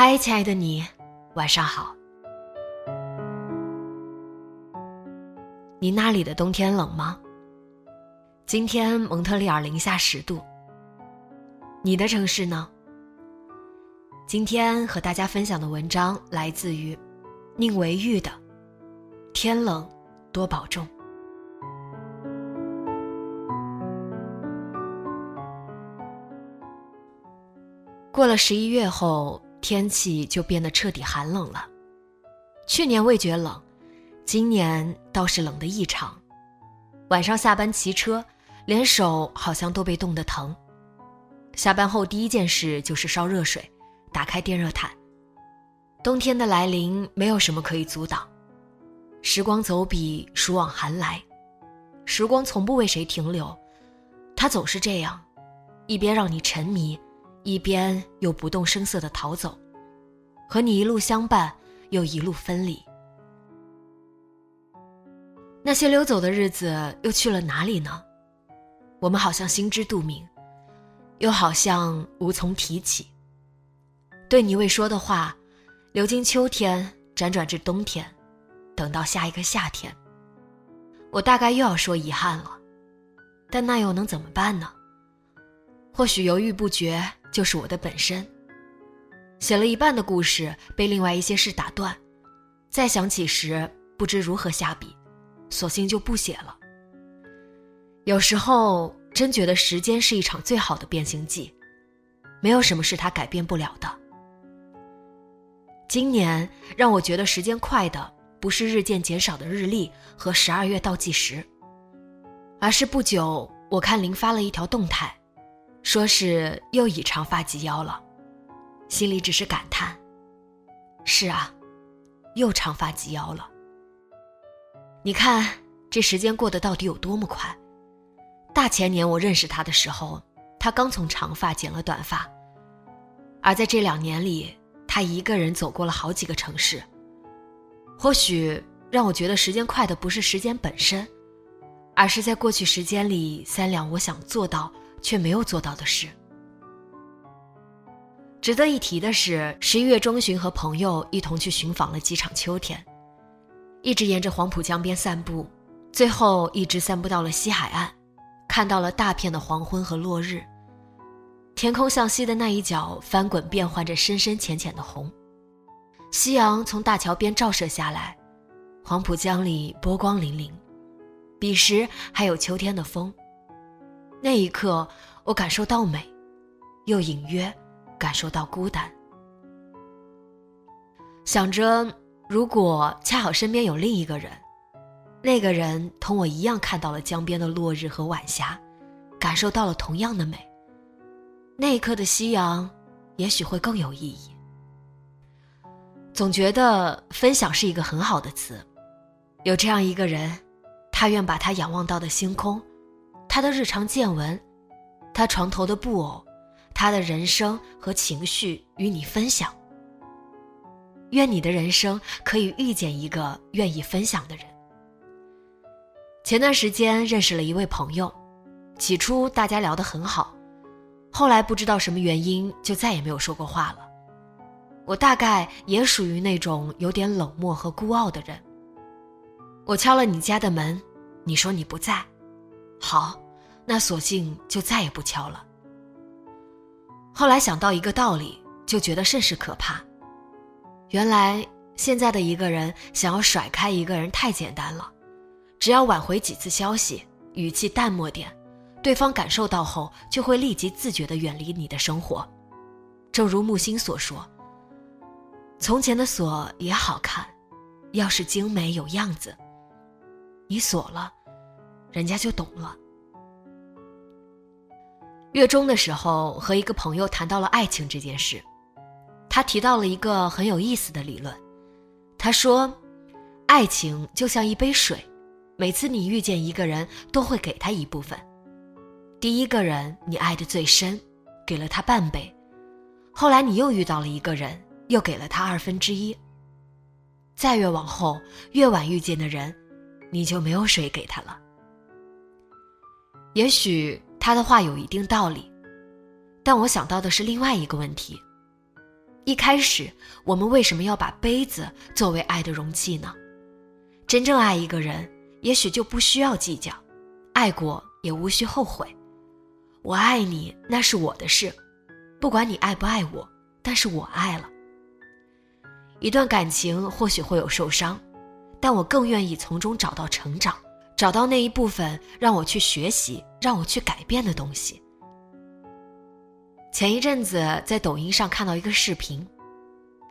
嗨，亲爱的你，晚上好。你那里的冬天冷吗？今天蒙特利尔零下十度。你的城市呢？今天和大家分享的文章来自于宁为玉的《天冷多保重》。过了十一月后。天气就变得彻底寒冷了。去年未觉冷，今年倒是冷得异常。晚上下班骑车，连手好像都被冻得疼。下班后第一件事就是烧热水，打开电热毯。冬天的来临，没有什么可以阻挡。时光走笔，暑往寒来。时光从不为谁停留，它总是这样，一边让你沉迷。一边又不动声色的逃走，和你一路相伴，又一路分离。那些溜走的日子又去了哪里呢？我们好像心知肚明，又好像无从提起。对你未说的话，流经秋天，辗转至冬天，等到下一个夏天，我大概又要说遗憾了。但那又能怎么办呢？或许犹豫不决。就是我的本身。写了一半的故事被另外一些事打断，再想起时不知如何下笔，索性就不写了。有时候真觉得时间是一场最好的变形记，没有什么是它改变不了的。今年让我觉得时间快的不是日渐减少的日历和十二月倒计时，而是不久我看林发了一条动态。说是又以长发及腰了，心里只是感叹：是啊，又长发及腰了。你看这时间过得到底有多么快？大前年我认识他的时候，他刚从长发剪了短发，而在这两年里，他一个人走过了好几个城市。或许让我觉得时间快的不是时间本身，而是在过去时间里三两我想做到。却没有做到的事。值得一提的是，十一月中旬和朋友一同去寻访了几场秋天，一直沿着黄浦江边散步，最后一直散步到了西海岸，看到了大片的黄昏和落日。天空向西的那一角翻滚变换着深深浅浅的红，夕阳从大桥边照射下来，黄浦江里波光粼粼，彼时还有秋天的风。那一刻，我感受到美，又隐约感受到孤单。想着，如果恰好身边有另一个人，那个人同我一样看到了江边的落日和晚霞，感受到了同样的美，那一刻的夕阳，也许会更有意义。总觉得分享是一个很好的词，有这样一个人，他愿把他仰望到的星空。他的日常见闻，他床头的布偶，他的人生和情绪与你分享。愿你的人生可以遇见一个愿意分享的人。前段时间认识了一位朋友，起初大家聊得很好，后来不知道什么原因就再也没有说过话了。我大概也属于那种有点冷漠和孤傲的人。我敲了你家的门，你说你不在。好，那索性就再也不敲了。后来想到一个道理，就觉得甚是可怕。原来现在的一个人想要甩开一个人太简单了，只要挽回几次消息，语气淡漠点，对方感受到后就会立即自觉地远离你的生活。正如木心所说：“从前的锁也好看，要是精美有样子，你锁了，人家就懂了。”月中的时候，和一个朋友谈到了爱情这件事，他提到了一个很有意思的理论。他说：“爱情就像一杯水，每次你遇见一个人，都会给他一部分。第一个人你爱的最深，给了他半杯；后来你又遇到了一个人，又给了他二分之一。再越往后，越晚遇见的人，你就没有水给他了。也许。”他的话有一定道理，但我想到的是另外一个问题：一开始我们为什么要把杯子作为爱的容器呢？真正爱一个人，也许就不需要计较，爱过也无需后悔。我爱你，那是我的事，不管你爱不爱我，但是我爱了。一段感情或许会有受伤，但我更愿意从中找到成长。找到那一部分让我去学习、让我去改变的东西。前一阵子在抖音上看到一个视频，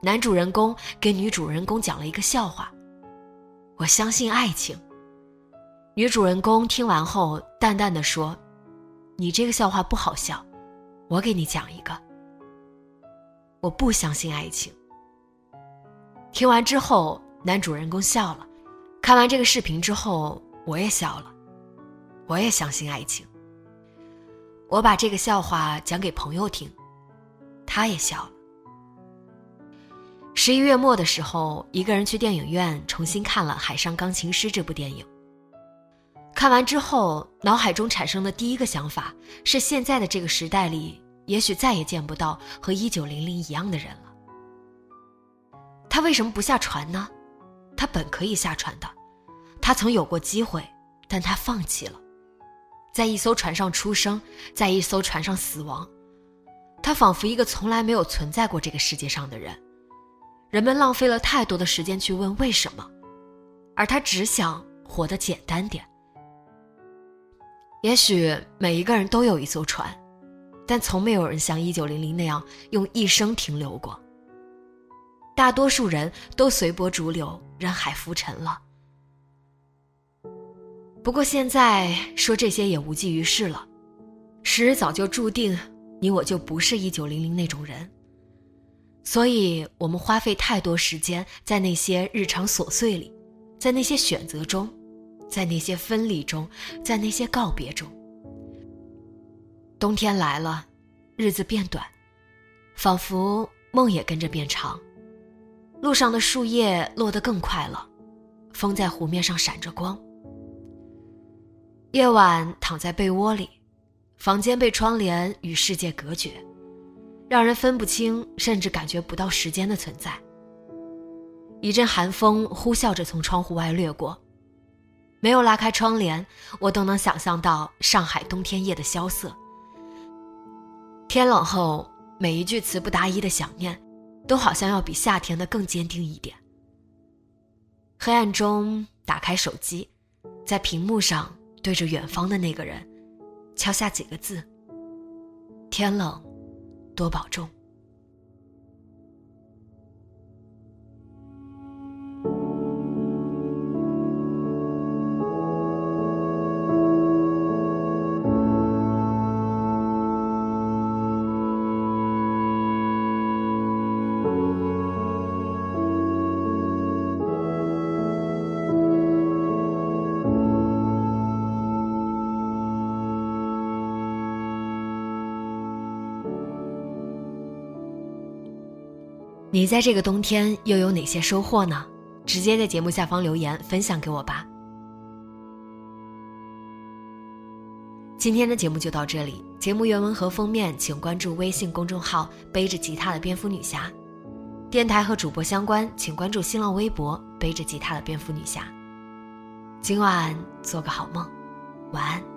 男主人公给女主人公讲了一个笑话。我相信爱情。女主人公听完后淡淡的说：“你这个笑话不好笑，我给你讲一个。”我不相信爱情。听完之后，男主人公笑了。看完这个视频之后。我也笑了，我也相信爱情。我把这个笑话讲给朋友听，他也笑了。十一月末的时候，一个人去电影院重新看了《海上钢琴师》这部电影。看完之后，脑海中产生的第一个想法是：现在的这个时代里，也许再也见不到和一九零零一样的人了。他为什么不下船呢？他本可以下船的。他曾有过机会，但他放弃了，在一艘船上出生，在一艘船上死亡。他仿佛一个从来没有存在过这个世界上的人。人们浪费了太多的时间去问为什么，而他只想活得简单点。也许每一个人都有一艘船，但从没有人像一九零零那样用一生停留过。大多数人都随波逐流，人海浮沉了。不过现在说这些也无济于事了，时早就注定，你我就不是一九零零那种人。所以，我们花费太多时间在那些日常琐碎里，在那些选择中，在那些分离中，在那些告别中。冬天来了，日子变短，仿佛梦也跟着变长。路上的树叶落得更快了，风在湖面上闪着光。夜晚躺在被窝里，房间被窗帘与世界隔绝，让人分不清，甚至感觉不到时间的存在。一阵寒风呼啸着从窗户外掠过，没有拉开窗帘，我都能想象到上海冬天夜的萧瑟。天冷后，每一句词不达意的想念，都好像要比夏天的更坚定一点。黑暗中，打开手机，在屏幕上。对着远方的那个人，敲下几个字：“天冷，多保重。”你在这个冬天又有哪些收获呢？直接在节目下方留言分享给我吧。今天的节目就到这里，节目原文和封面请关注微信公众号“背着吉他的蝙蝠女侠”，电台和主播相关请关注新浪微博“背着吉他的蝙蝠女侠”。今晚做个好梦，晚安。